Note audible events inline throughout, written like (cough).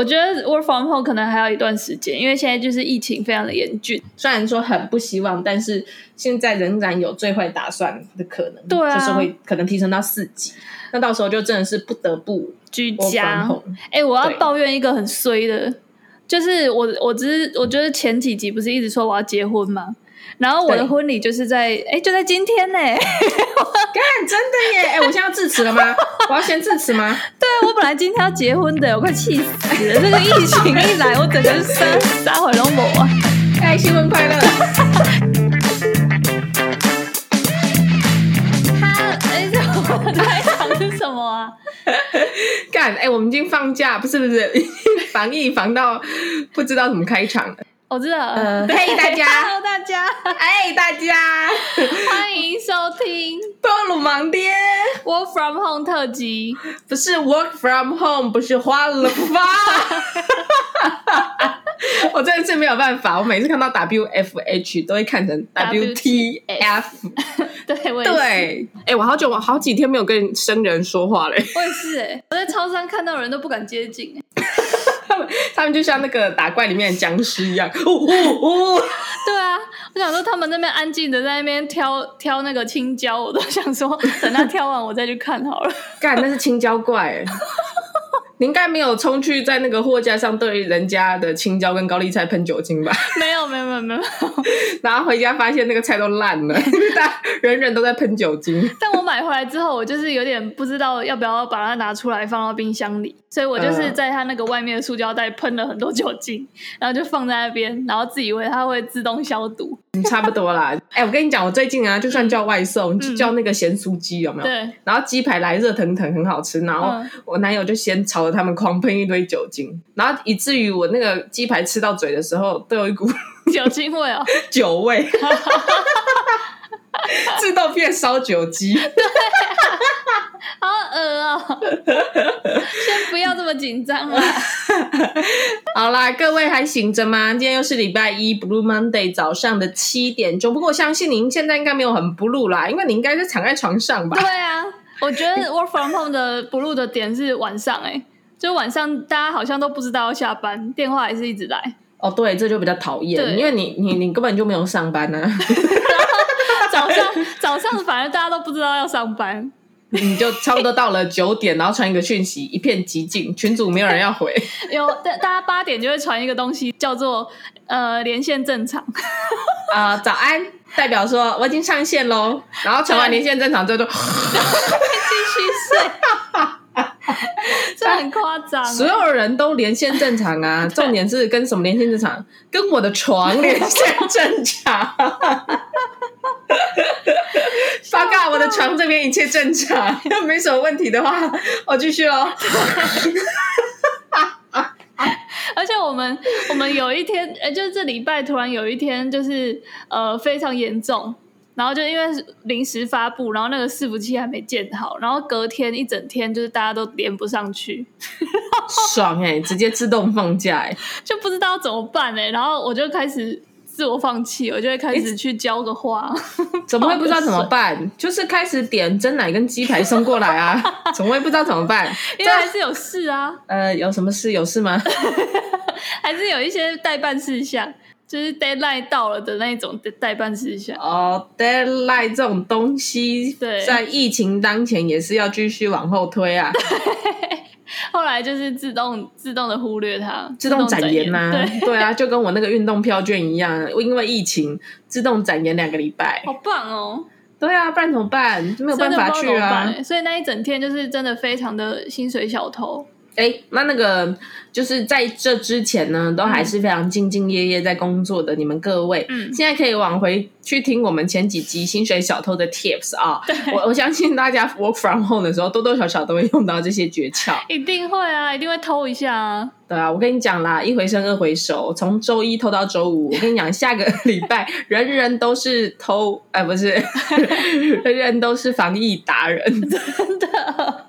我觉得 work from home 可能还要一段时间，因为现在就是疫情非常的严峻。虽然说很不希望，但是现在仍然有最坏打算的可能，对啊，就是会可能提升到四级。那到时候就真的是不得不居家。哎、欸，我要抱怨一个很衰的，就是我我只是我觉得前几集不是一直说我要结婚吗？然后我的婚礼就是在哎、欸，就在今天呢！(laughs) 干，真的耶！哎、欸，我现在要致辞了吗？我要先致辞吗？(laughs) 对，我本来今天要结婚的，我快气死了！这个疫情一来，我整个杀杀毁龙膜啊！哎，新婚快乐！他哎，这我开场是什么啊？干！哎、欸，我们已经放假，不是不是，(laughs) 防疫防到不知道怎么开场了。我知道，呃，嘿，大家，(laughs) Hello 大家，哎，大家，(laughs) 欢迎收听 (laughs) 多鲁盲爹。Work from Home 特辑，不是 Work from Home，不是花了发，我真的是没有办法，我每次看到 W F H 都会看成 W T F，对，我对，哎，我好久，我好几天没有跟生人说话了，我也是，哎，我在超商看到人都不敢接近，他们就像那个打怪里面的僵尸一样，呜呜呜！对啊，我想说他们那边安静的在那边挑挑那个青椒，我都想说等他挑完我再去看好了。干，那是青椒怪。你应该没有冲去在那个货架上对人家的青椒跟高丽菜喷酒精吧？(laughs) 没有，没有，没有，没有。(laughs) 然后回家发现那个菜都烂了，(laughs) 大人人都在喷酒精。但我买回来之后，我就是有点不知道要不要把它拿出来放到冰箱里，所以我就是在它那个外面的塑胶袋喷了很多酒精，然后就放在那边，然后自以为它会自动消毒。差不多啦。哎、欸，我跟你讲，我最近啊，就算叫外送，嗯、就叫那个咸酥鸡，有没有？对。然后鸡排来热腾腾，很好吃。然后我男友就先朝着他们狂喷一堆酒精，然后以至于我那个鸡排吃到嘴的时候，都有一股酒精味哦，(laughs) 酒味。(laughs) (laughs) 自动变烧酒机。对、啊，好恶哦。(laughs) 先不要这么紧张了。(laughs) 好啦，各位还醒着吗？今天又是礼拜一，Blue Monday 早上的七点钟。不过我相信您现在应该没有很 blue 啦，因为你应该是躺在床上吧？对啊，我觉得 Work from Home 的 blue 的点是晚上、欸，哎，就晚上大家好像都不知道要下班，电话还是一直来。哦，对，这就比较讨厌，因为你你你根本就没有上班呢、(laughs) 啊。早上早上反而大家都不知道要上班，(laughs) 你就差不多到了九点，然后传一个讯息，一片寂静，群组没有人要回。(laughs) 有大大家八点就会传一个东西，叫做呃连线正常啊、呃，早安，代表说我已经上线喽。然后传完连线正常之后就继续睡，(laughs) 这很夸张。所有人都连线正常啊，(laughs) 重点是跟什么连线正常？跟我的床连线正常。(laughs) 报告，我的床这边一切正常，要没什么问题的话，我继续喽。而且我们我们有一天，哎，就是这礼拜突然有一天，就是呃非常严重，然后就因为临时发布，然后那个伺服器还没建好，然后隔天一整天就是大家都连不上去，(laughs) 爽哎、欸，直接自动放假哎、欸，(laughs) 就不知道怎么办哎、欸，然后我就开始。自我放弃，我就会开始去浇个花。(laughs) 怎么会不知道怎么办？就是开始点蒸奶跟鸡排送过来啊！怎么会不知道怎么办？因为还是有事啊。呃，有什么事？有事吗？还是有一些待办事项，就是 deadline 到了的那种待办事项。哦，deadline 这种东西，对，在疫情当前也是要继续往后推啊。(laughs) 后来就是自动自动的忽略它，自动展延呐、啊，对对啊，就跟我那个运动票券一样，因为疫情自动展延两个礼拜，好棒哦！对啊，不然怎么办？就没有办法去啊，所以那一整天就是真的非常的薪水小偷。哎，那那个就是在这之前呢，都还是非常兢兢业业在工作的你们各位，嗯，现在可以往回去听我们前几集薪水小偷的 tips 啊。我我相信大家 work from home 的时候，多多少少都会用到这些诀窍。一定会啊，一定会偷一下啊。对啊，我跟你讲啦，一回生二回熟，从周一偷到周五。我跟你讲，下个 (laughs) 礼拜人人都是偷，哎，不是，(laughs) 人人都是防疫达人，(laughs) 真的。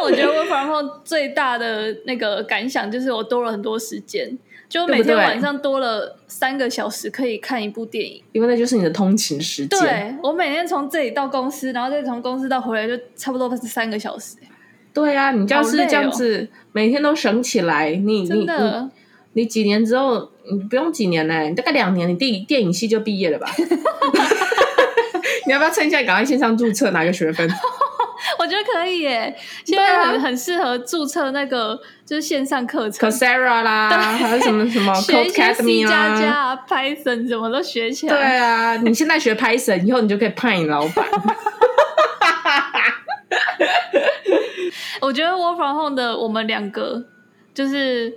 但我觉得 work from home 最大的那个感想就是我多了很多时间，就每天晚上多了三个小时可以看一部电影，因为那就是你的通勤时间。对，我每天从这里到公司，然后再从公司到回来，就差不多是三个小时。对啊，你要是这样子、哦、每天都省起来，你你你你几年之后，你不用几年呢，你大概两年，你电电影系就毕业了吧？(laughs) 你要不要趁现在赶快线上注册拿个学分？我觉得可以耶，现在很、啊、很适合注册那个就是线上课程，Coursera 啦，还有什么什么 Codecademy 啦、(laughs) 啊、C 加加 Python 什么都学起来。对啊，你现在学 Python，以后你就可以派你老板。(laughs) 我觉得 Work from Home 的我们两个就是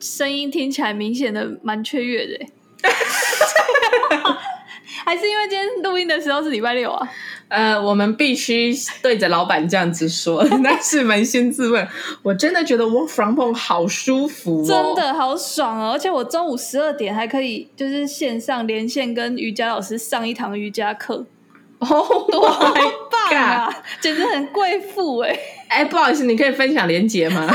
声音听起来明显的蛮雀跃的，(laughs) 还是因为今天录音的时候是礼拜六啊？(laughs) 呃，我们必须对着老板这样子说，(laughs) 但是扪心自问，我真的觉得 Work from Home 好舒服哦，真的好爽哦！而且我中午十二点还可以就是线上连线跟瑜伽老师上一堂瑜伽课。哦、oh，多棒啊！简直很贵妇哎！(laughs) 哎，不好意思，你可以分享连结吗？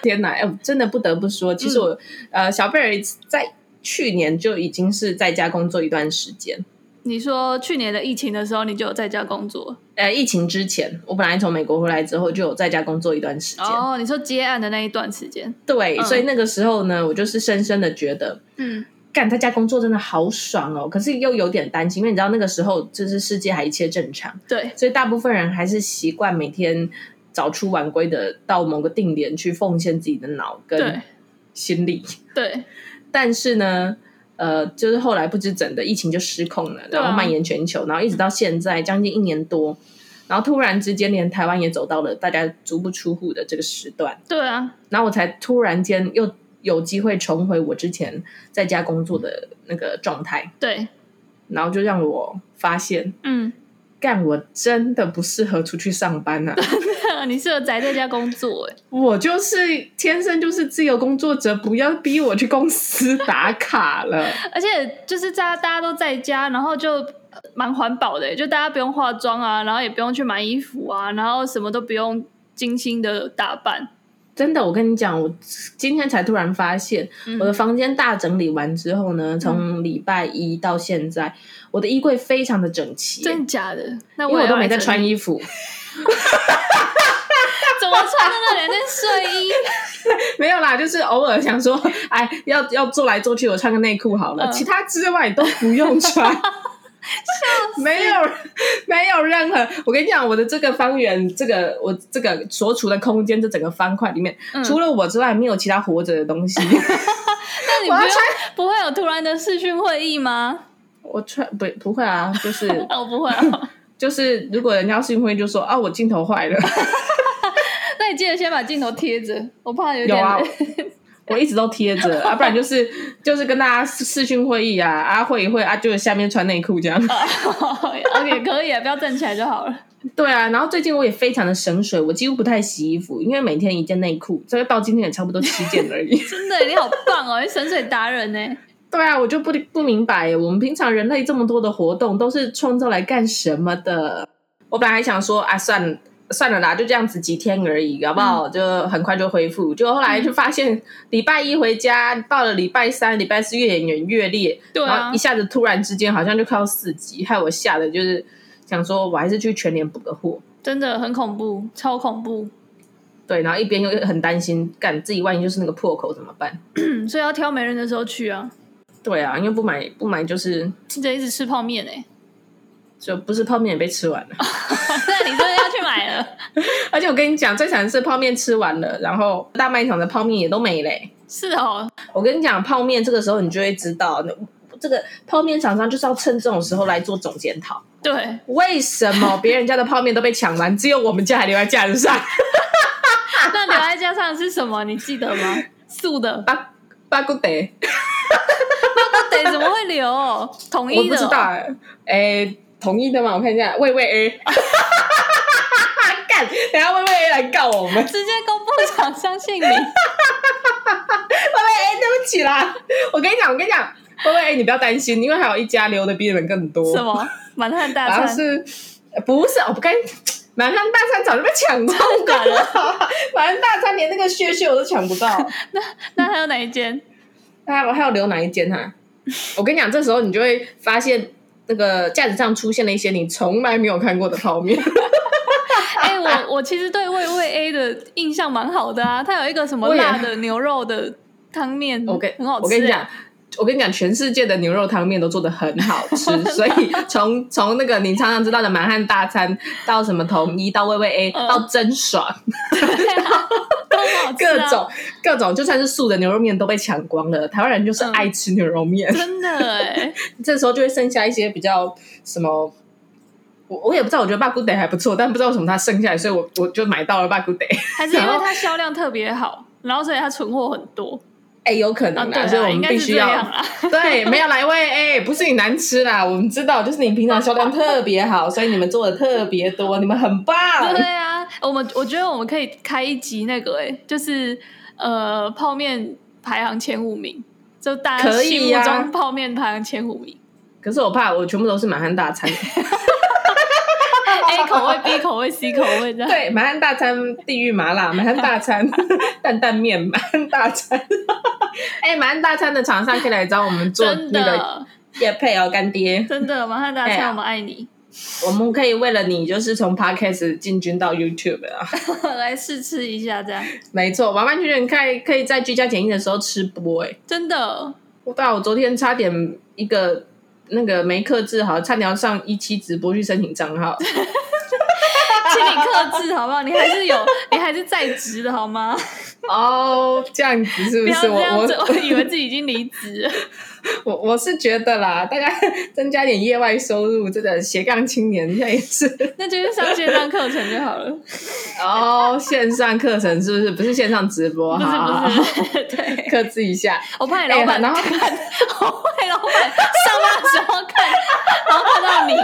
天哪！哎，真的不得不说，其实我、嗯、呃，小贝尔在去年就已经是在家工作一段时间。你说去年的疫情的时候，你就有在家工作？呃，疫情之前，我本来从美国回来之后就有在家工作一段时间。哦，你说接案的那一段时间？对、嗯，所以那个时候呢，我就是深深的觉得，嗯。干在家工作真的好爽哦，可是又有点担心，因为你知道那个时候就是世界还一切正常，对，所以大部分人还是习惯每天早出晚归的到某个定点去奉献自己的脑跟心力，对。对，但是呢，呃，就是后来不知怎的疫情就失控了，然后蔓延全球，然后一直到现在将近一年多，然后突然之间连台湾也走到了大家足不出户的这个时段，对啊，然后我才突然间又。有机会重回我之前在家工作的那个状态，对，然后就让我发现，嗯，干我真的不适合出去上班啊！(laughs) 你适合宅在家工作，哎，(laughs) 我就是天生就是自由工作者，不要逼我去公司 (laughs) 打卡了。而且就是在大家都在家，然后就蛮环保的，就大家不用化妆啊，然后也不用去买衣服啊，然后什么都不用精心的打扮。真的，我跟你讲，我今天才突然发现，嗯、我的房间大整理完之后呢，从礼拜一到现在，嗯，我的衣柜非常的整齐。真的假的？那我因为我都没在穿衣服。(laughs) 怎么穿的那两件睡衣？(laughs) 没有啦，就是偶尔想说，(laughs) 哎，要要坐来坐去，我穿个内裤好了，嗯，其他之外都不用穿。(laughs) 没有，没有任何。我跟你讲，我的这个方圆，这个我这个所处的空间，这整个方块里面，嗯，除了我之外，没有其他活着的东西。那你不要穿，不会有突然的视讯会议吗？我穿不不会啊，就是我不会啊，就是如果人家视讯会议就说啊，我镜头坏了，那你记得先把镜头贴着，我怕有点有啊。(laughs) 我一直都贴着，(laughs) 啊，不然就是就是跟大家视讯会议啊，啊会一会啊，就下面穿内裤这样。(laughs) OK，可以啊，不要站起来就好了。对啊，然后最近我也非常的省水，我几乎不太洗衣服，因为每天一件内裤，这个到今天也差不多七件而已。真的，你好棒哦，你省水达人呢。对啊，我就不不明白，我们平常人类这么多的活动都是创造来干什么的？我本来还想说啊，算了。算了啦，就这样子几天而已，好不好？嗯、就很快就恢复。就后来就发现，礼拜一回家，到了礼拜三、礼拜四越演越烈，对啊，然后一下子突然之间好像就快要四级，害我吓得就是想说，我还是去全年补个货。真的很恐怖，超恐怖。对，然后一边又很担心，干自己万一就是那个破口怎么办？(clears throat) 所以要挑没人的时候去啊。对啊，因为不买不买就是记得一直吃泡面哎、欸。就不是泡面也被吃完了，(laughs) 那你真的要去买了。(laughs) 而且我跟你讲，最惨的是泡面吃完了，然后大卖场的泡面也都没嘞。是哦，我跟你讲，泡面这个时候你就会知道，这个泡面厂商就是要趁这种时候来做总检讨。对，为什么别人家的泡面都被抢完，只有我们家还留在架子上？(laughs) 那留在架上是什么？你记得吗？素的巴巴古德，巴古德怎么会留？统一的？我不知道哎、欸。欸同意的吗？我看一下，魏魏 A，(laughs) 干，等下魏魏 A 来告我们，直接公布厂商姓名。(laughs) 魏魏 A，对不起啦，我跟你讲，我跟你讲，魏魏 A，你不要担心，因为还有一家留的比你们更多。什么？满汉大餐？是，不是？我不跟满汉大餐早就被抢光 (laughs) 了。满汉大餐连那个屑屑我都抢不到。那那还有哪一间？还有还有留哪一间哈？我跟你讲，这时候你就会发现。那个架子上出现了一些你从来没有看过的泡面。(laughs) 哎、欸，我我其实对味味 A 的印象蛮好的啊，它有一个什么辣的牛肉的汤面，OK，很好吃。我跟你讲。我跟你讲，全世界的牛肉汤面都做的很好吃，所以 (laughs) 从从那个你常常知道的满汉大餐到什么统一到味味 A、嗯、到真爽，(laughs) 各种各种，就算是素的牛肉面都被抢光了。台湾人就是爱吃牛肉面，嗯、真的哎。(laughs) 这时候就会剩下一些比较什么，我我也不知道，我觉得 Bugday 还不错，但不知道为什么它剩下来，所以我我就买到了 Bugday，，还是因为它销量特别好，然后所以它存货很多。哎、欸，有可能啦，所以我们必须要 (laughs) 对，没有来味哎、欸，不是你难吃啦，我们知道，就是你平常销量特别好，所以你们做的特别多，你们很棒。对啊，我们我觉得我们可以开一集那个哎、欸，就是呃泡面排行前五名，就大家心目中泡面排行前五名。可，可是我怕我全部都是满汉大餐。(laughs) A 口味、B 口味、C 口味这样。对，满汉大餐、地狱麻辣、满汉大餐、(laughs) 担担面、满汉大餐。(laughs) 哎、欸，满汉大餐的厂商可以来找我们做那个业配哦，干爹。真的，满汉大餐，我们爱你。我们可以为了你，就是从 Podcast 进军到 YouTube 啊，(laughs) 来试吃一下这样。没错，完完全全可以可以在居家检疫的时候吃播哎，真的。我到我昨天差点一个。那个没克制好，差点要上一期直播去申请账号，(laughs) (laughs) 请你克制好不好？你还是有，(laughs) 你还是在职的好吗？哦，这样子是不是？不要这样子，我我以为自己已经离职了。(laughs) 我我是觉得啦，大家增加点业外收入，这个斜杠青年现在也是。那就是上线上课程就好了。哦，线上课程是不是？不是线上直播？不是不是，对，克制一下。我怕你老板看，然后看，我怕你老板上班的时候看，然后看到你。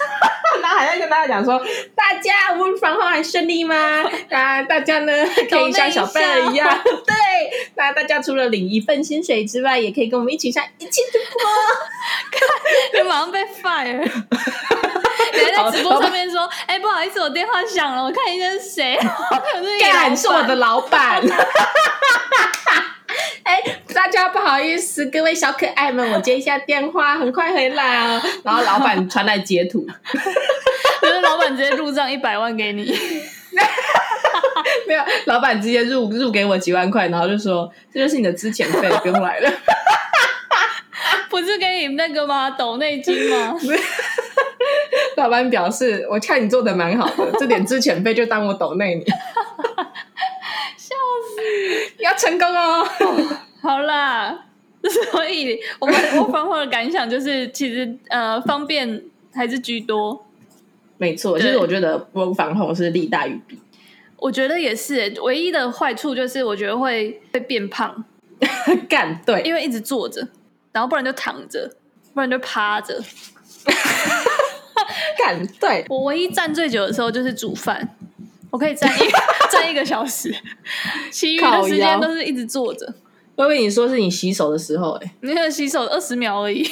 (laughs) 然后还要跟大家讲说，大家我们防控还顺利吗？(laughs) 啊，大家呢可以像小贝儿一样，(laughs) 对，那大家除了领一份薪水之外，也可以跟我们一起上一起直播。看，你马上被 fire。你还在直播上面说，哎、欸，不好意思，我电话响了，我看一下是谁。干，是我的老板。大家不好意思，各位小可爱们，我接一下电话，很快回来啊。然后老板传来截图，(laughs) 就是老板直接入账一百万给你，(laughs) 没有，老板直接入入给我几万块，然后就说这就是你的资遣费，不用来了。(laughs) 不是给你那个吗？抖内金吗？老板表示，我看你做的蛮好的，这点资遣费就当我抖内你。要成功哦！(laughs) 好啦，所以我们 (laughs) 我方后的感想就是，其实呃方便还是居多。没错，其实我觉得我防后是利大于弊。我觉得也是，唯一的坏处就是我觉得会会变胖。(laughs) 干对，因为一直坐着，然后不然就躺着，不然就趴着。干对，我唯一站最久的时候就是煮饭。我可以站一站一个小时，其余的时间都是一直坐着。我以为你说是你洗手的时候、欸，哎，你那个洗手二十秒而已，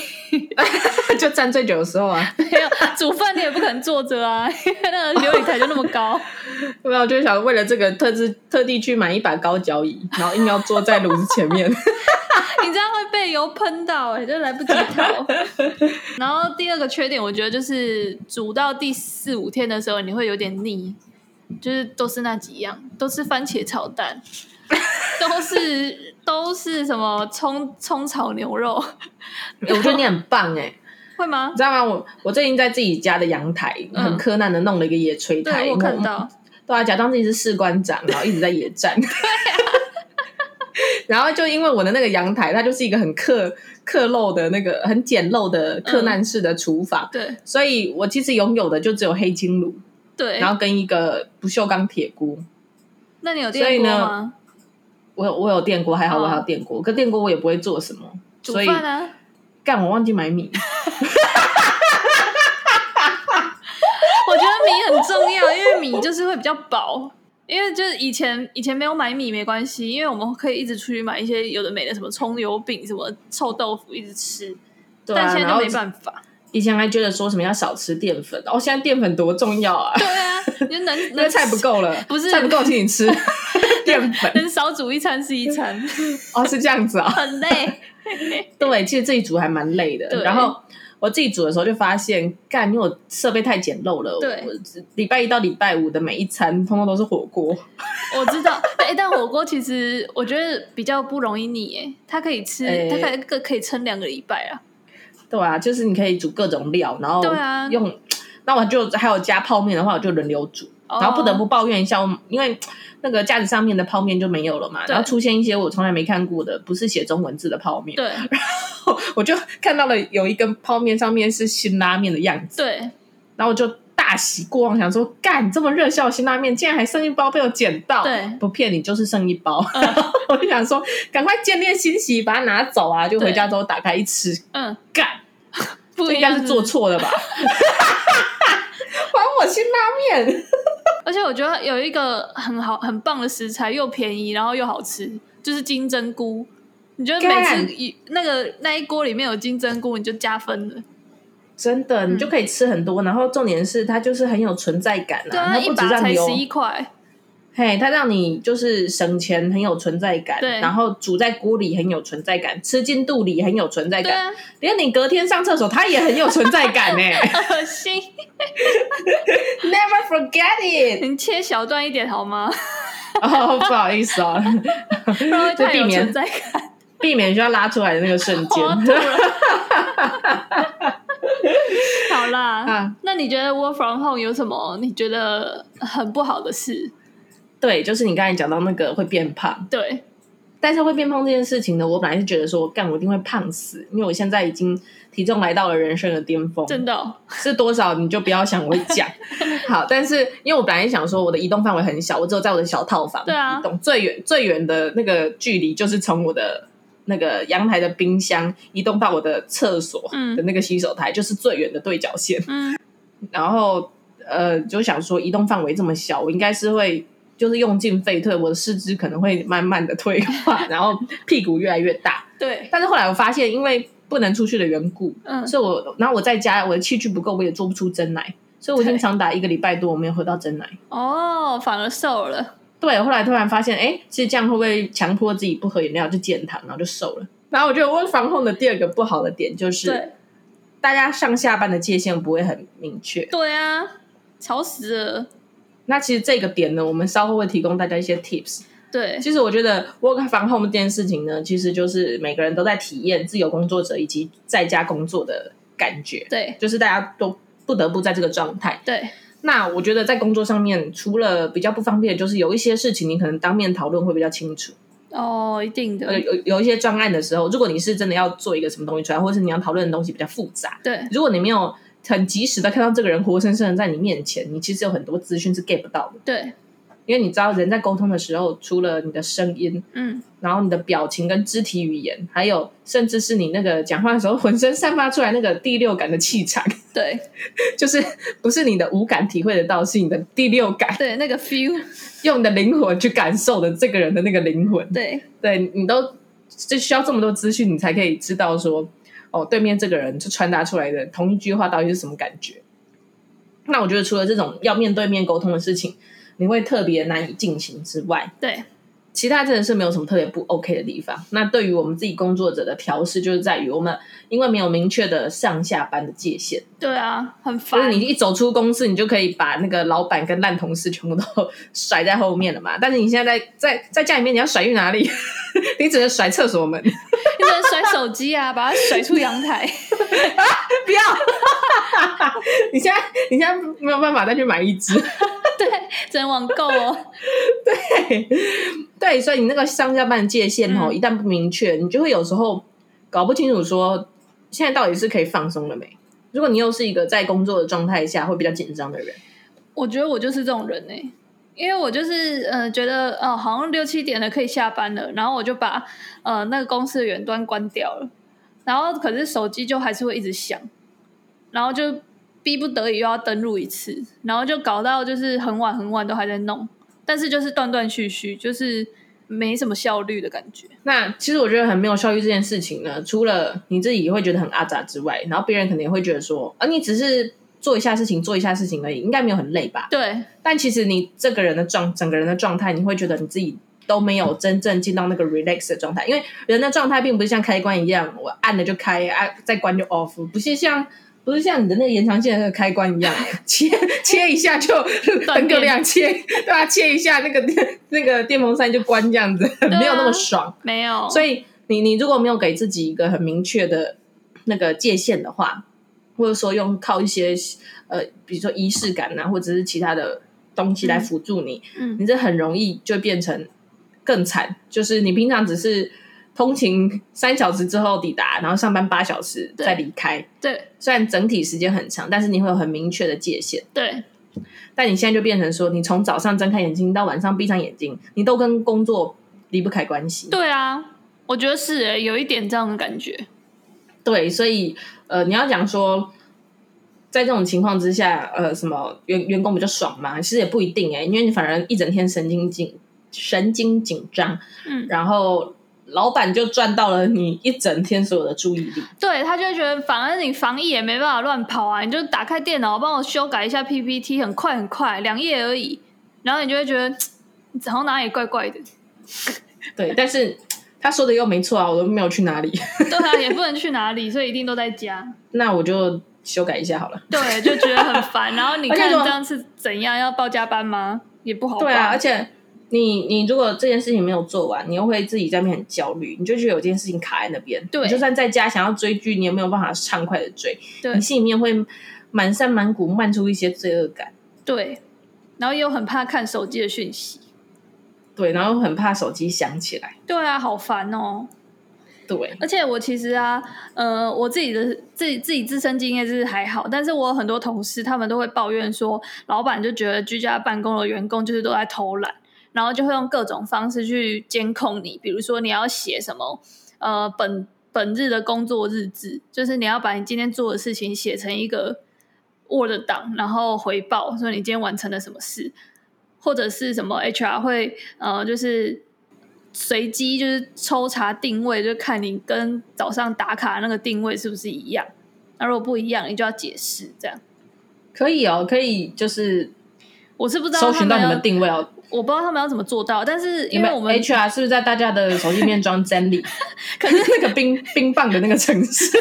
(laughs) 就站最久的时候啊。没有煮饭你也不可能坐着啊，因 (laughs) 为那个流理台就那么高。没有，就是想为了这个特制特地去买一把高脚椅，然后硬要坐在炉子前面。(laughs) 你这样会被油喷到、欸，哎，就来不及逃。然后第二个缺点，我觉得就是煮到第四五天的时候，你会有点腻。就是都是那几样，都是番茄炒蛋，都是都是什么葱葱炒牛肉。(laughs) 欸、我觉得你很棒哎、欸，会吗？你知道吗？我我最近在自己家的阳台，嗯、很柯南的弄了一个野炊台，对我看到，对啊，假装自己是士官长，然后一直在野战。(laughs) 对啊、然后就因为我的那个阳台，它就是一个很克克漏的那个很简陋的柯南式的厨房，嗯、对，所以我其实拥有的就只有黑金炉。对，然后跟一个不锈钢铁锅。那你有电锅吗？我有，我有电锅，还好我还有电锅。可电锅我也不会做什么，煮饭啊。干，我忘记买米。(laughs) 我觉得米很重要，因为米就是会比较饱。因为就是以前以前没有买米没关系，因为我们可以一直出去买一些有的没的，什么葱油饼、什么臭豆腐，一直吃。对啊，但现在就没办法。以前还觉得说什么要少吃淀粉，哦，现在淀粉多重要啊！对啊，就 (laughs) 能菜不够了，不是菜不够，请你吃 (laughs) (laughs) 淀粉，能少煮一餐是一餐。哦，是这样子啊，(laughs) 很累。(laughs) 对，其实这一煮还蛮累的。然后我自己煮的时候就发现，干，因为我设备太简陋了。对，礼拜一到礼拜五的每一餐，通通都是火锅。我知道，哎、欸，但火锅其实我觉得比较不容易腻，哎，它可以吃，欸、它可以可可以撑两个礼拜啊。对啊，就是你可以煮各种料，然后对啊，用，那我就还有加泡面的话，我就轮流煮。然后不得不抱怨一下，因为那个架子上面的泡面就没有了嘛，然后出现一些我从来没看过的，不是写中文字的泡面。对，然后我就看到了有一根泡面上面是辛拉面的样子。对，然后我就大喜过望，想说干这么热销的辛拉面，竟然还剩一包被我捡到。对，不骗你，就是剩一包。嗯、(laughs) 我就想说，赶快见猎心喜，把它拿走啊！就回家之后打开一吃，嗯，干，(laughs) 不应该是做错了吧？(laughs) 还我辛拉面。而且我觉得有一个很好很棒的食材，又便宜，然后又好吃，就是金针菇。你觉得每次一那个那一锅里面有金针菇，你就加分了。真的，你就可以吃很多。嗯、然后重点是它就是很有存在感啊，对啊，一把才十一块。嘿，它让你就是省钱，很有存在感。对，然后煮在锅里很有存在感，吃进肚里很有存在感。连、啊、你隔天上厕所，它也很有存在感呢。(laughs) 恶心，(laughs) Never forget it。你切小段一点好吗？哦，oh, 不好意思 (laughs) 啊，就避免避免需要拉出来的那个瞬间。好啦，啊、那你觉得 Work from Home 有什么你觉得很不好的事？对，就是你刚才讲到那个会变胖，对。但是会变胖这件事情呢，我本来是觉得说，干我一定会胖死，因为我现在已经体重来到了人生的巅峰，真的、哦、是多少你就不要想我会讲。(laughs) 好，但是因为我本来想说，我的移动范围很小，我只有在我的小套房，对啊，移动最远最远的那个距离就是从我的那个阳台的冰箱移动到我的厕所的那个洗手台，嗯、就是最远的对角线。嗯，(laughs) 然后呃，就想说移动范围这么小，我应该是会。就是用进废退，我的四肢可能会慢慢的退化，(laughs) 然后屁股越来越大。对，但是后来我发现，因为不能出去的缘故，嗯，所以我然后我在家，我的器具不够，我也做不出真奶，所以我已经常打一个礼拜多我没有喝到真奶。哦，反而瘦了。对，后来突然发现，哎，其实这样会不会强迫自己不喝饮料就减糖，然后就瘦了？然后我觉得我防控的第二个不好的点就是，大家上下班的界限不会很明确。对啊，吵死了。那其实这个点呢，我们稍后会提供大家一些 tips。对，其实我觉得 work from home 这件事情呢，其实就是每个人都在体验自由工作者以及在家工作的感觉。对，就是大家都不得不在这个状态。对，那我觉得在工作上面，除了比较不方便，就是有一些事情你可能当面讨论会比较清楚。哦，一定的。有有一些专案的时候，如果你是真的要做一个什么东西出来，或者是你要讨论的东西比较复杂，对，如果你没有。很及时的看到这个人活生生的在你面前，你其实有很多资讯是 get 不到的。对，因为你知道人在沟通的时候，除了你的声音，嗯，然后你的表情跟肢体语言，还有甚至是你那个讲话的时候浑身散发出来那个第六感的气场，对，(laughs) 就是不是你的五感体会得到，是你的第六感，对，那个 feel，(laughs) 用你的灵魂去感受的这个人的那个灵魂，对，对你都就需要这么多资讯，你才可以知道说。哦，对面这个人就传达出来的同一句话到底是什么感觉？那我觉得除了这种要面对面沟通的事情，你会特别难以进行之外，对，其他真的是没有什么特别不 OK 的地方。那对于我们自己工作者的调试，就是在于我们因为没有明确的上下班的界限。对啊，很烦。就是你一走出公司，你就可以把那个老板跟烂同事全部都 (laughs) 甩在后面了嘛。但是你现在在在在家里面，你要甩去哪里？(laughs) 你只能甩厕所门。手机啊，把它甩出阳台 (laughs) 啊！不要！(laughs) 你现在你现在没有办法再去买一只，(laughs) 对，只能网购哦。对对，所以你那个上下班界限哦，嗯、一旦不明确，你就会有时候搞不清楚说现在到底是可以放松了没？如果你又是一个在工作的状态下会比较紧张的人，我觉得我就是这种人呢、欸。因为我就是呃觉得哦、好像六七点了可以下班了，然后我就把呃那个公司的远端关掉了，然后可是手机就还是会一直响，然后就逼不得已又要登录一次，然后就搞到就是很晚很晚都还在弄，但是就是断断续续，就是没什么效率的感觉。那其实我觉得很没有效率这件事情呢，除了你自己会觉得很阿杂之外，然后别人肯定会觉得说啊你只是。做一下事情，做一下事情而已，应该没有很累吧？对。但其实你这个人的状，整个人的状态，你会觉得你自己都没有真正进到那个 relax 的状态。因为人的状态并不是像开关一样，我按了就开，按再关就 off，不是像不是像你的那个延长线的那个开关一样，(laughs) 切切一下就 (laughs) 灯个亮切，对吧、啊？切一下那个 (laughs) 那个电风扇就关这样子，啊、没有那么爽，没有。所以你你如果没有给自己一个很明确的那个界限的话，或者说用靠一些呃，比如说仪式感啊，或者是其他的东西来辅助你，嗯，你这很容易就变成更惨。就是你平常只是通勤三小时之后抵达，然后上班八小时再离开，对，对，虽然整体时间很长，但是你会有很明确的界限，对。但你现在就变成说，你从早上睁开眼睛到晚上闭上眼睛，你都跟工作离不开关系。对啊，我觉得是诶，有一点这样的感觉。对，所以呃，你要讲说，在这种情况之下，呃，什么员员工比较爽嘛？其实也不一定哎，因为你反而一整天神经紧、神经紧张，嗯，然后老板就赚到了你一整天所有的注意力。对，他就会觉得，反正你防疫也没办法乱跑啊，你就打开电脑帮我修改一下 PPT，很快很快，两页而已，然后你就会觉得，(tsk) 好像哪里怪怪的。(laughs) 对，但是。他说的又没错啊，我都没有去哪里。(laughs) 对啊，也不能去哪里，所以一定都在家。那我就修改一下好了。对，就觉得很烦。然后你 (laughs) 看这样是怎样？要报加班吗？也不好。对啊，而且你你如果这件事情没有做完，你又会自己在那边很焦虑，你就觉得有件事情卡在那边。对，你就算在家想要追剧，你也没有办法畅快的追。对，你心里面会满山满谷漫出一些罪恶感。对，然后又很怕看手机的讯息。对，然后很怕手机响起来。对啊，好烦哦。对，而且我其实啊，呃，我自己的自己自己自身经验是还好，但是我有很多同事他们都会抱怨说，老板就觉得居家办公的员工就是都在偷懒，然后就会用各种方式去监控你，比如说你要写什么，呃，本本日的工作日志，就是你要把你今天做的事情写成一个 Word 档，然后回报说你今天完成了什么事。或者是什么 HR 会呃，就是随机就是抽查定位，就看你跟早上打卡那个定位是不是一样。那如果不一样，你就要解释这样。可以哦，可以就是我是不知道搜寻到你们定位哦。我不知道他们要怎么做到，但是因为我们 HR 是不是在大家的手机里面装 Zenly？(laughs) 可是那个冰冰棒的那个程式，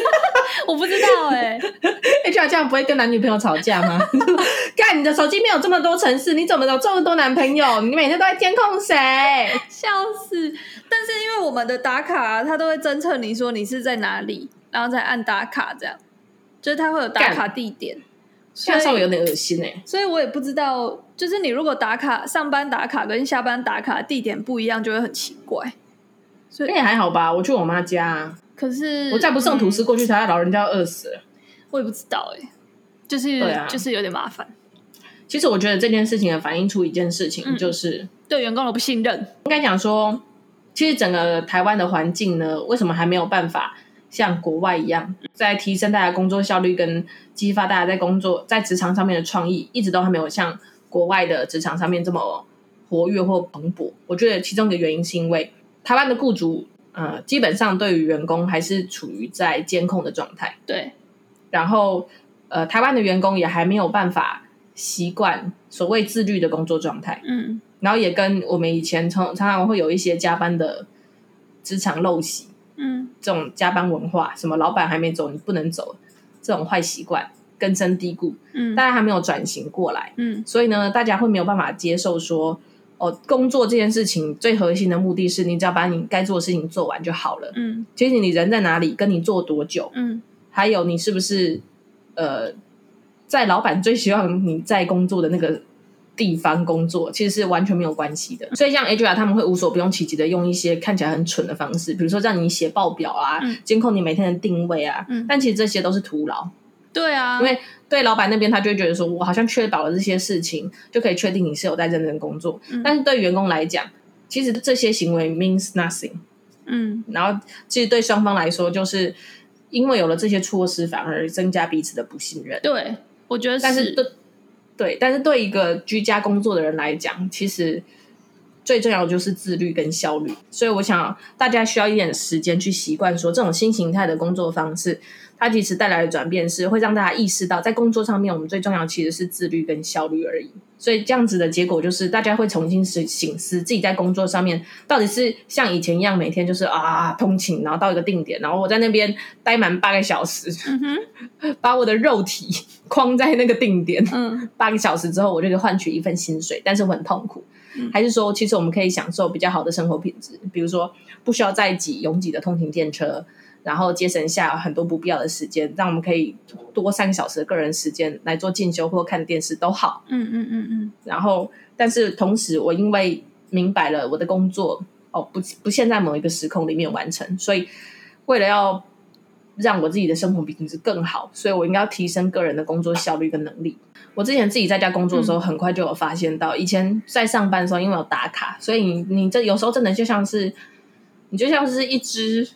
(laughs) 我不知道哎、欸。(laughs) HR 这样不会跟男女朋友吵架吗？(laughs) 看你的手机没有这么多城市，你怎么有这么多男朋友？你每天都在监控谁？笑死！但是因为我们的打卡，他都会侦测你说你是在哪里，然后再按打卡，这样就是他会有打卡地点。现在稍微有点恶心哎、欸，所以我也不知道，就是你如果打卡上班打卡跟下班打卡地点不一样，就会很奇怪。所以也还好吧，我去我妈家、啊，可是我再不送吐司过去，他老人家要饿死了。我也不知道哎、欸，就是对啊，就是有点麻烦。其实我觉得这件事情也反映出一件事情，就是、嗯、对员工的不信任。应该讲说，其实整个台湾的环境呢，为什么还没有办法？像国外一样，在提升大家工作效率跟激发大家在工作在职场上面的创意，一直都还没有像国外的职场上面这么活跃或蓬勃。我觉得其中一个原因是因为台湾的雇主，呃，基本上对于员工还是处于在监控的状态。对，然后呃，台湾的员工也还没有办法习惯所谓自律的工作状态。嗯，然后也跟我们以前常常常会有一些加班的职场陋习。嗯，这种加班文化，什么老板还没走，你不能走，这种坏习惯根深蒂固。嗯，大家还没有转型过来。嗯，所以呢，大家会没有办法接受说，哦，工作这件事情最核心的目的是你只要把你该做的事情做完就好了。嗯，其实你人在哪里，跟你做多久，嗯，还有你是不是呃，在老板最希望你在工作的那个。地方工作其实是完全没有关系的，所以像 HR 他们会无所不用其极的用一些看起来很蠢的方式，比如说让你写报表啊，嗯、监控你每天的定位啊，嗯、但其实这些都是徒劳。对啊，因为对老板那边他就会觉得说，我好像确保了这些事情，就可以确定你是有在认真工作。嗯、但是对员工来讲，其实这些行为 means nothing。嗯，然后其实对双方来说，就是因为有了这些措施，反而增加彼此的不信任。对，我觉得是。但是对。对，但是对一个居家工作的人来讲，其实最重要的就是自律跟效率。所以我想大家需要一点时间去习惯说这种新形态的工作方式。它其实带来的转变是会让大家意识到，在工作上面，我们最重要其实是自律跟效率而已。所以这样子的结果就是，大家会重新思醒思自己在工作上面到底是像以前一样，每天就是啊通勤，然后到一个定点，然后我在那边待满八个小时，嗯，把我的肉体框在那个定点，嗯，八个小时之后，我就可以换取一份薪水，但是我很痛苦。嗯，还是说，其实我们可以享受比较好的生活品质，比如说不需要再挤拥挤的通勤电车。然后节省下很多不必要的时间，让我们可以多三个小时的个人时间来做进修或看电视都好。嗯嗯嗯嗯。然后，但是同时，我因为明白了我的工作哦，不不限在某一个时空里面完成，所以为了要让我自己的生活品质更好，所以我应该要提升个人的工作效率跟能力。我之前自己在家工作的时候，很快就有发现到，以前在上班的时候，因为有打卡，所以你你这有时候真的就像是你就像是一只。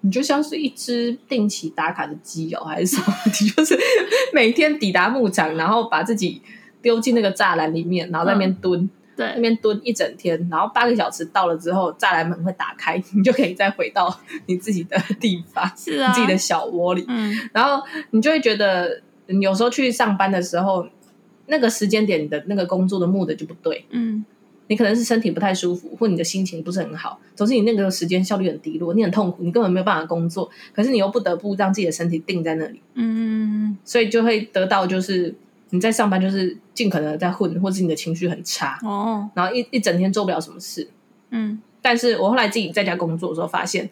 你就像是一只定期打卡的鸡哦，还是什么？你就是每天抵达牧场，然后把自己丢进那个栅栏里面，然后在那边蹲，嗯、对，那边蹲一整天，然后八个小时到了之后，栅栏门会打开，你就可以再回到你自己的地方，是啊，你自己的小窝里。嗯，然后你就会觉得，你有时候去上班的时候，那个时间点你的那个工作的目的就不对。嗯。你可能是身体不太舒服，或你的心情不是很好，总之你那个时间效率很低落，你很痛苦，你根本没有办法工作。可是你又不得不让自己的身体定在那里，嗯，所以就会得到就是你在上班就是尽可能的在混，或是你的情绪很差哦，然后一一整天做不了什么事，嗯。但是我后来自己在家工作的时候发现，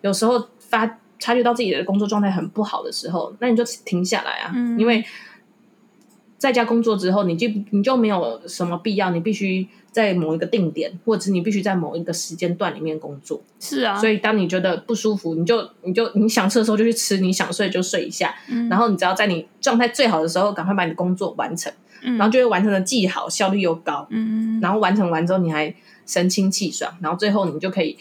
有时候发察觉到自己的工作状态很不好的时候，那你就停下来啊，嗯，因为在家工作之后，你就你就没有什么必要，你必须。在某一个定点，或者是你必须在某一个时间段里面工作。是啊，所以当你觉得不舒服，你就你就你想吃的时候就去吃，你想睡就睡一下。嗯，然后你只要在你状态最好的时候，赶快把你的工作完成。嗯，然后就会完成的既好，效率又高。嗯，然后完成完之后，你还神清气爽。然后最后你就可以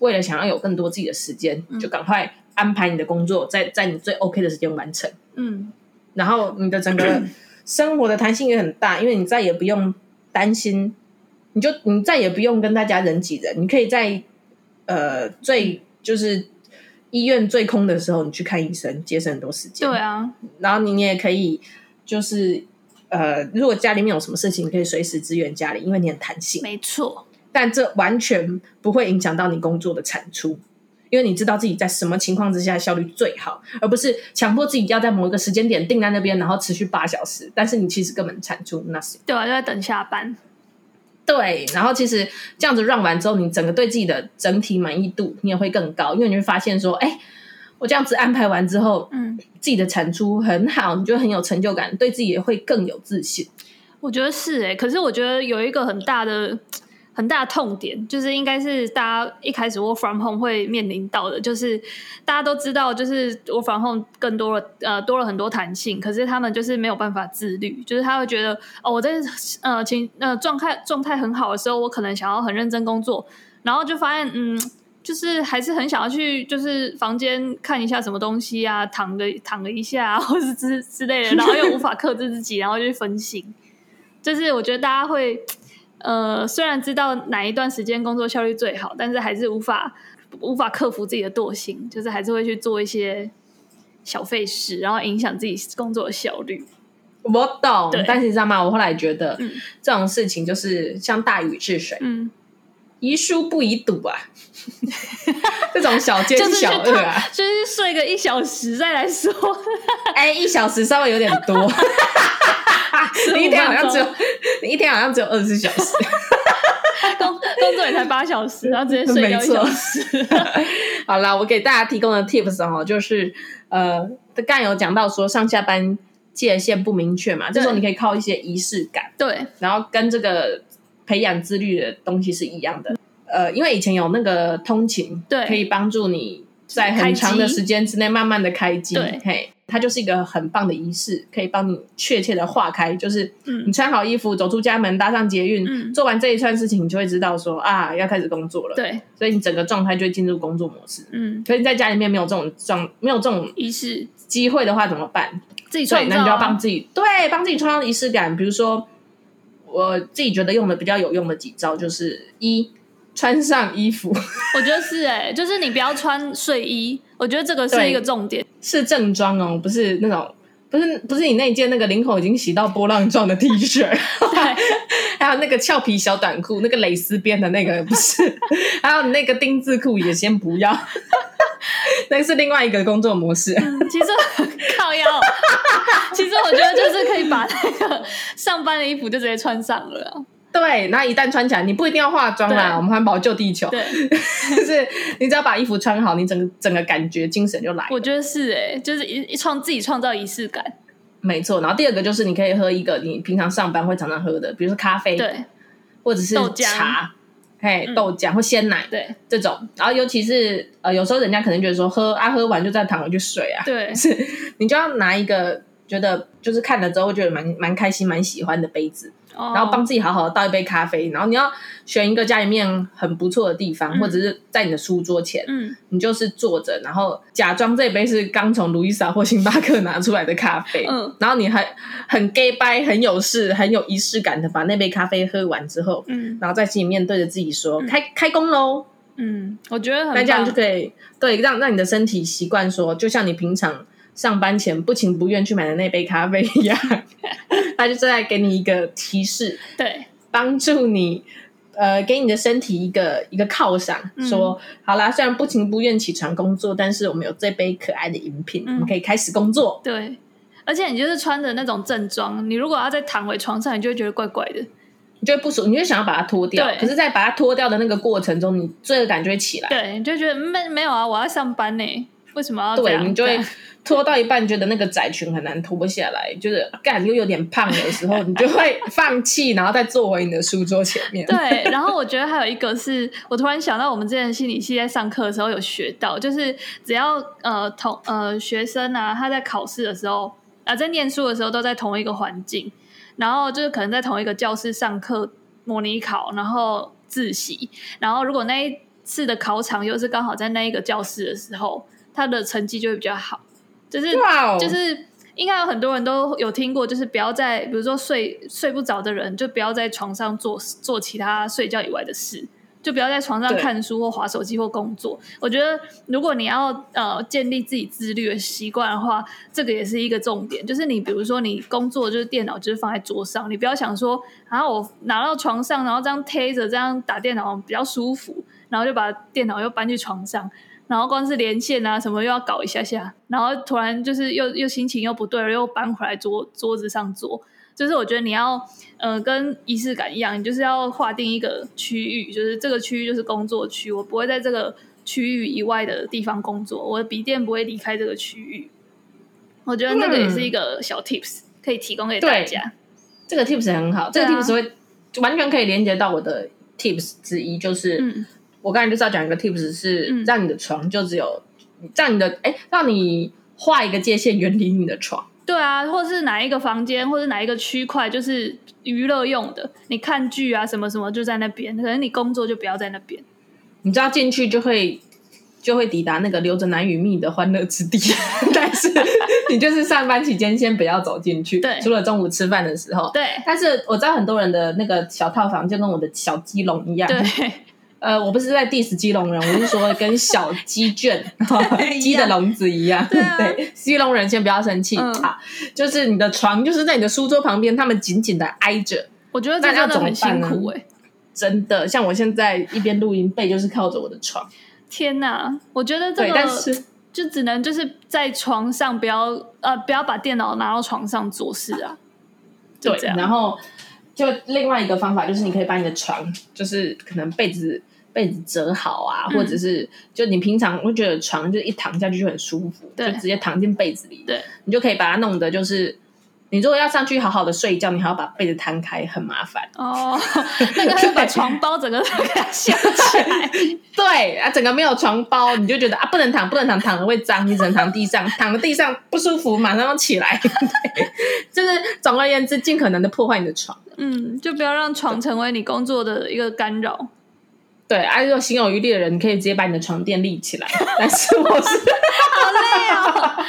为了想要有更多自己的时间，嗯，就赶快安排你的工作，在在你最 OK 的时间完成。嗯，然后你的整个 (clears throat) 生活的弹性也很大，因为你再也不用担心。你就你再也不用跟大家人挤人，你可以在呃最就是医院最空的时候，你去看医生，节省很多时间。对啊，然后你你也可以就是呃，如果家里面有什么事情，你可以随时支援家里，因为你很弹性。没错，但这完全不会影响到你工作的产出，因为你知道自己在什么情况之下效率最好，而不是强迫自己要在某一个时间点定在那边，然后持续八小时，但是你其实根本产出 nothing。对啊，就在等下班。对，然后其实这样子 run 完之后，你整个对自己的整体满意度你也会更高，因为你会发现说，哎，我这样子安排完之后，嗯，自己的产出很好，你就很有成就感，对自己也会更有自信。我觉得是哎，可是我觉得有一个很大的。很大的痛点就是，应该是大家一开始 work from home 会面临到的，就是大家都知道，就是 work from home 更多了，呃，多了很多弹性，可是他们就是没有办法自律，就是他会觉得，哦，我在呃情呃状态状态很好的时候，我可能想要很认真工作，然后就发现，嗯，就是还是很想要去，就是房间看一下什么东西啊，躺个躺了一下，或是之之类的，然后又无法克制自己，然后就分心，就是我觉得大家会。呃，虽然知道哪一段时间工作效率最好，但是还是无法无法克服自己的惰性，就是还是会去做一些小费事，然后影响自己工作的效率。我懂，但是你知道吗？我后来觉得、嗯、这种事情就是像大禹治水，嗯，宜疏不宜堵啊。(laughs) 这种小奸 (laughs) 小恶啊，就是，就是睡个一小时再来说。(laughs) 哎，一小时稍微有点多。你一天好像只有，你一天好像只有二十四小时，工工作也才八小时，然后直接睡掉一小时。好啦，我给大家提供的 tips 哦，就是呃，刚刚有讲到说上下班界限不明确嘛，这时候你可以靠一些仪式感，对，然后跟这个培养自律的东西是一样的。呃，因为以前有那个通勤，对，可以帮助你在很长的时间之内慢慢的开机，对，嘿。它就是一个很棒的仪式，可以帮你确切的化开。就是你穿好衣服，走出家门，搭上捷运，嗯，做完这一串事情，你就会知道说啊，要开始工作了。对，所以你整个状态就会进入工作模式。嗯，可是你在家里面没有这种状，没有这种仪式机会的话，怎么办？自己创造，那你就要帮自己对，帮自己创造仪式感。比如说，我自己觉得用的比较有用的几招，就是一穿上衣服。(laughs) 我觉得是哎、欸，就是你不要穿睡衣，我觉得这个是一个重点，是正装哦，不是那种。不是不是你那件那个领口已经洗到波浪状的 T 恤，(laughs) 对，(laughs) 还有那个俏皮小短裤，那个蕾丝边的那个不是，(laughs) 还有你那个丁字裤也先不要，那是另外一个工作模式。嗯、其实靠腰，其实我觉得就是可以把那个上班的衣服就直接穿上了。对，那一旦穿起来，你不一定要化妆啦。我们环保救地球，对，(laughs) 就是你只要把衣服穿好，你整个整个感觉精神就来了。我觉得是哎、欸，就是一一创自己创造仪式感。没错，然后第二个就是你可以喝一个你平常上班会常常喝的，比如说咖啡，对，或者是茶，豆浆，嘿，嗯、豆浆或鲜奶，对，这种。然后尤其是呃，有时候人家可能觉得说喝啊，喝完就再躺回去睡啊，对，(laughs) 是，你就要拿一个觉得就是看了之后会觉得蛮蛮开心、蛮喜欢的杯子。然后帮自己好好的倒一杯咖啡，然后你要选一个家里面很不错的地方，嗯、或者是在你的书桌前，嗯，你就是坐着，然后假装这杯是刚从路易莎或星巴克拿出来的咖啡，嗯，然后你还很 gay 掰，很有事，很有仪式感的把那杯咖啡喝完之后，嗯，然后在心里面对着自己说：“嗯、开开工喽！”嗯，我觉得很那这样就可以对让让你的身体习惯说，就像你平常。上班前不情不愿去买的那杯咖啡一样，(laughs) 他就在给你一个提示，对，帮助你，呃，给你的身体一个一个犒赏，嗯、说好啦，虽然不情不愿起床工作，但是我们有这杯可爱的饮品，嗯、我们可以开始工作。对，而且你就是穿着那种正装，你如果要再躺回床上，你就会觉得怪怪的，你就会不舒服，你就想要把它脱掉。对可是，在把它脱掉的那个过程中，你罪恶感就会起来。对，你就觉得没没有啊，我要上班呢，为什么？对，你就会。脱到一半，觉得那个窄裙很难脱下来，就是干又有点胖的时候，你就会放弃，然后再坐回你的书桌前面。对，然后我觉得还有一个是，我突然想到，我们之前心理系在上课的时候有学到，就是只要呃同呃学生啊，他在考试的时候啊、呃，在念书的时候都在同一个环境，然后就是可能在同一个教室上课模拟考，然后自习，然后如果那一次的考场又是刚好在那一个教室的时候，他的成绩就会比较好。就是就是，应该有很多人都有听过，就是不要在，比如说睡睡不着的人，就不要在床上做做其他睡觉以外的事，就不要在床上看书或划手机或工作。我觉得，如果你要呃建立自己自律的习惯的话，这个也是一个重点。就是你比如说你工作就是电脑就是放在桌上，你不要想说，然后我拿到床上，然后这样贴着这样打电脑比较舒服，然后就把电脑又搬去床上。然后光是连线啊什么又要搞一下下，然后突然就是又又心情又不对了，又搬回来桌桌子上坐。就是我觉得你要呃跟仪式感一样，你就是要划定一个区域，就是这个区域就是工作区，我不会在这个区域以外的地方工作，我的笔电不会离开这个区域。我觉得这个也是一个小 tips，嗯，可以提供给大家。这个 tips 很好，这个 tips 会完全可以连接到我的 tips 之一，就是。嗯我刚才就是要讲一个 tips，是让你的床就只有，嗯、让你的哎、欸，让你画一个界限，远离你的床。对啊，或是哪一个房间，或是哪一个区块，就是娱乐用的，你看剧啊什么什么就在那边，可能你工作就不要在那边。你知道进去就会就会抵达那个留着男与蜜的欢乐之地，(laughs) 但是你就是上班期间先不要走进去，对，除了中午吃饭的时候。对，但是我知道很多人的那个小套房就跟我的小鸡笼一样。对。呃，我不是在 diss 鸡笼人，我是说跟小鸡圈、(laughs) 鸡的笼子一样。对，啊、对，鸡笼人先不要生气啊、嗯，就是你的床就是在你的书桌旁边，他们紧紧的挨着。我觉得这样子很辛苦哎、欸，真的。像我现在一边录音，背就是靠着我的床。天哪，我觉得这个但是就只能就是在床上，不要呃不要把电脑拿到床上做事啊。对，然后就另外一个方法就是，你可以把你的床，就是可能被子。被子折好啊，或者是就你平常会觉得床就一躺下去就很舒服，对，就直接躺进被子里，对，你就可以把它弄得就是，你如果要上去好好的睡一觉，你还要把被子摊开，很麻烦。哦。(laughs) 那个是把床包整个给它掀起来，(laughs) 对啊，整个没有床包，你就觉得啊不能躺，不能躺，躺了会脏，你只能躺地上，躺在地上不舒服，马上要起来，(laughs) 对，就是总而言之，尽可能的破坏你的床，嗯，就不要让床成为你工作的一个干扰。对，啊，如果心有余力的人，你可以直接把你的床垫立起来。但是我是好累哦，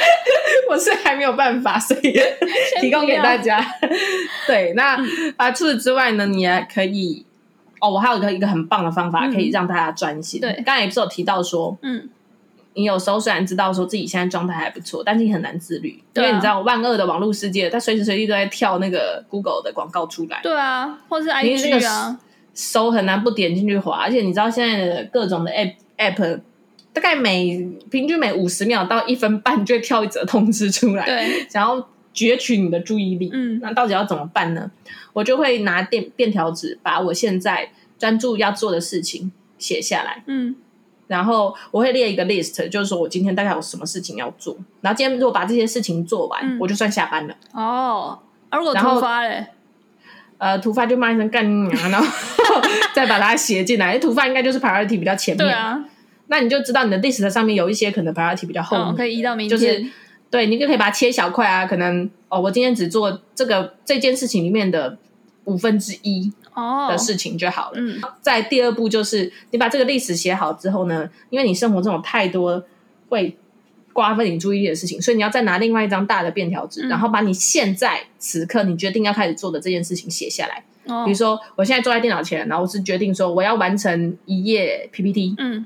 (laughs) 我是还没有办法，所以提供给大家。对，那啊，除此之外呢，你还可以哦，我还有一个一个很棒的方法，可以让大家专心。对，刚才也不是有提到说，嗯，你有时候虽然知道说自己现在状态还不错，但是你很难自律，因为你知道万恶的网络世界，它随时随地都在跳那个 Google 的广告出来。对啊，或是 IG 啊。手很难不点进去滑，而且你知道现在的各种的 app app，大概每平均每五十秒到一分半就会跳一则通知出来，对，想要攫取你的注意力。嗯，那到底要怎么办呢？我就会拿电便条纸把我现在专注要做的事情写下来。嗯，然后我会列一个 list，就是说我今天大概有什么事情要做，然后今天如果把这些事情做完，嗯、我就算下班了。哦，而如果突发嘞？呃，突发就骂一声干你娘，然后 (laughs) 再把它写进来。突发应该就是 priority 比较前面，对啊。那你就知道你的 list 上面有一些可能 priority 比较后面，哦、可以移到明天。就是对，你就可以把它切小块啊。可能哦，我今天只做这个这件事情里面的五分之一的事情就好了。嗯。在第二步就是你把这个 list 写好之后呢，因为你生活中有太多会。瓜分你注意力的事情，所以你要再拿另外一张大的便条纸，嗯、然后把你现在此刻你决定要开始做的这件事情写下来。哦、比如说，我现在坐在电脑前，然后我是决定说我要完成一页 PPT，嗯，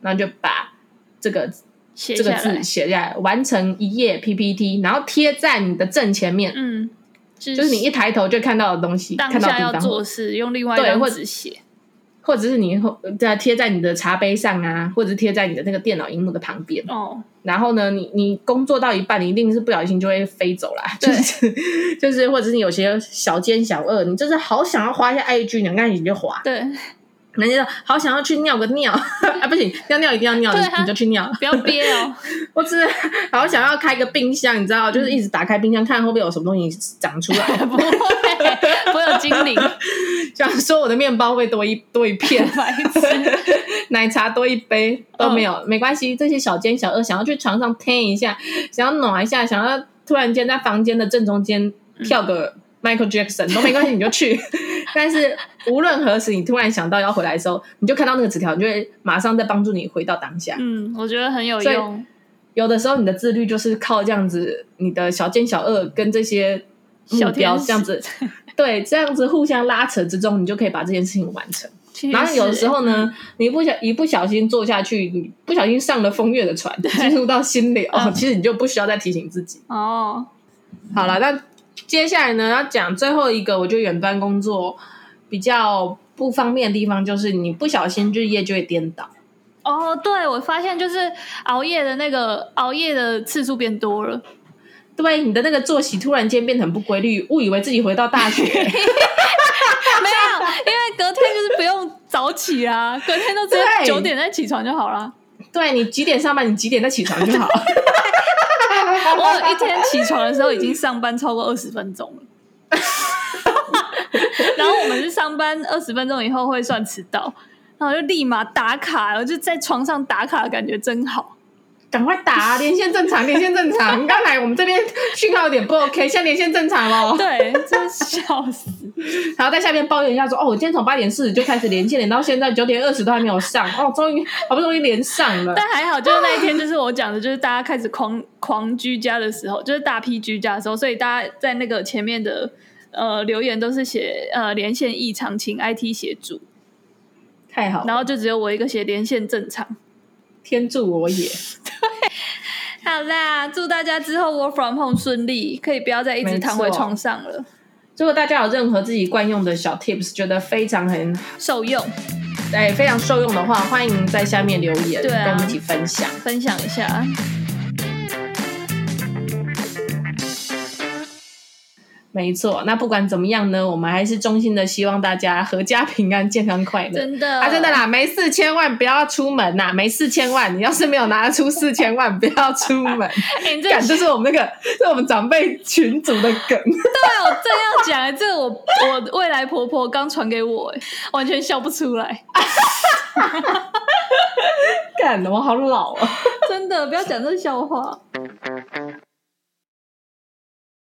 然后就把这个这个字写下来，完成一页 PPT，然后贴在你的正前面，嗯，就是、就是你一抬头就看到的东西，当下要做事用另外一张纸写。或者是你在贴在你的茶杯上啊，或者是贴在你的那个电脑荧幕的旁边。哦。然后呢，你你工作到一半，你一定是不小心就会飞走啦。对。就是就是，或者是你有些小奸小恶，你就是好想要滑一下 IG，你看你就滑。对。人家说好想要去尿个尿 (laughs) 啊，不行，尿尿一定要尿，你就去尿，不要憋哦。(laughs) 我只是好想要开个冰箱，你知道，就是一直打开冰箱看会不会有什么东西长出来。(laughs) 不会，不会有精灵。想说我的面包会多一多一片，奶茶多一杯都没有，没关系。这些小奸小恶想要去床上听一下，想要暖一下，想要突然间在房间的正中间跳个 Michael Jackson 都没关系，你就去。(laughs) 但是无论何时，你突然想到要回来的时候，你就看到那个纸条，你就会马上再帮助你回到当下。嗯，我觉得很有用。有的时候，你的自律就是靠这样子，你的小奸小恶跟这些目标这样子，(laughs) 对，这样子互相拉扯之中，你就可以把这件事情完成。然后有的时候呢，嗯、你不小一不小心做下去，你不小心上了风月的船，进入到心流，嗯、其实你就不需要再提醒自己。哦，好了，那。接下来呢，要讲最后一个，我觉得远端工作比较不方便的地方，就是你不小心日夜就会颠倒。哦，对，我发现就是熬夜的那个熬夜的次数变多了。对，你的那个作息突然间变得很不规律，误以为自己回到大学。(laughs) 没有，因为隔天就是不用早起啊，隔天都只有九点再起床就好了。对，你几点上班，你几点再起床就好。(laughs) 我有一天起床的时候已经上班超过二十分钟了，然后我们是上班二十分钟以后会算迟到，然后就立马打卡，我就在床上打卡，感觉真好。赶快打，(laughs) 连线正常，连线正常。刚才我们这边讯号有点不 OK，现在连线正常了。(laughs) 对，真笑死。然后在下面抱怨一下说：“哦，我今天从八点四十就开始连线，连到现在九点二十都还没有上。哦，终于好不容易连上了。”但还好，就是那一天，就是我讲的，就是大家开始狂狂居家的时候，就是大批居家的时候，所以大家在那个前面的呃留言都是写呃连线异常，请 IT 协助。太好，然后就只有我一个写连线正常。天助我也！对，好啦，祝大家之后 work from home 顺利，可以不要再一直躺回床上了。如果大家有任何自己惯用的小 tips，觉得非常很受用，对，非常受用的话，欢迎在下面留言，对啊，跟我们一起分享，分享一下。没错，那不管怎么样呢，我们还是衷心的希望大家阖家平安、健康快乐。真的啊，真的啦，没事千万不要出门呐，没事千万，你要是没有拿出四千万，不要出门。欸、(laughs) 这这是我们那个，是我们长辈群组的梗。对，我正要讲，这个我我未来婆婆刚传给我，完全笑不出来。(laughs) 干的，我好老啊！(laughs) 真的，不要讲这笑话。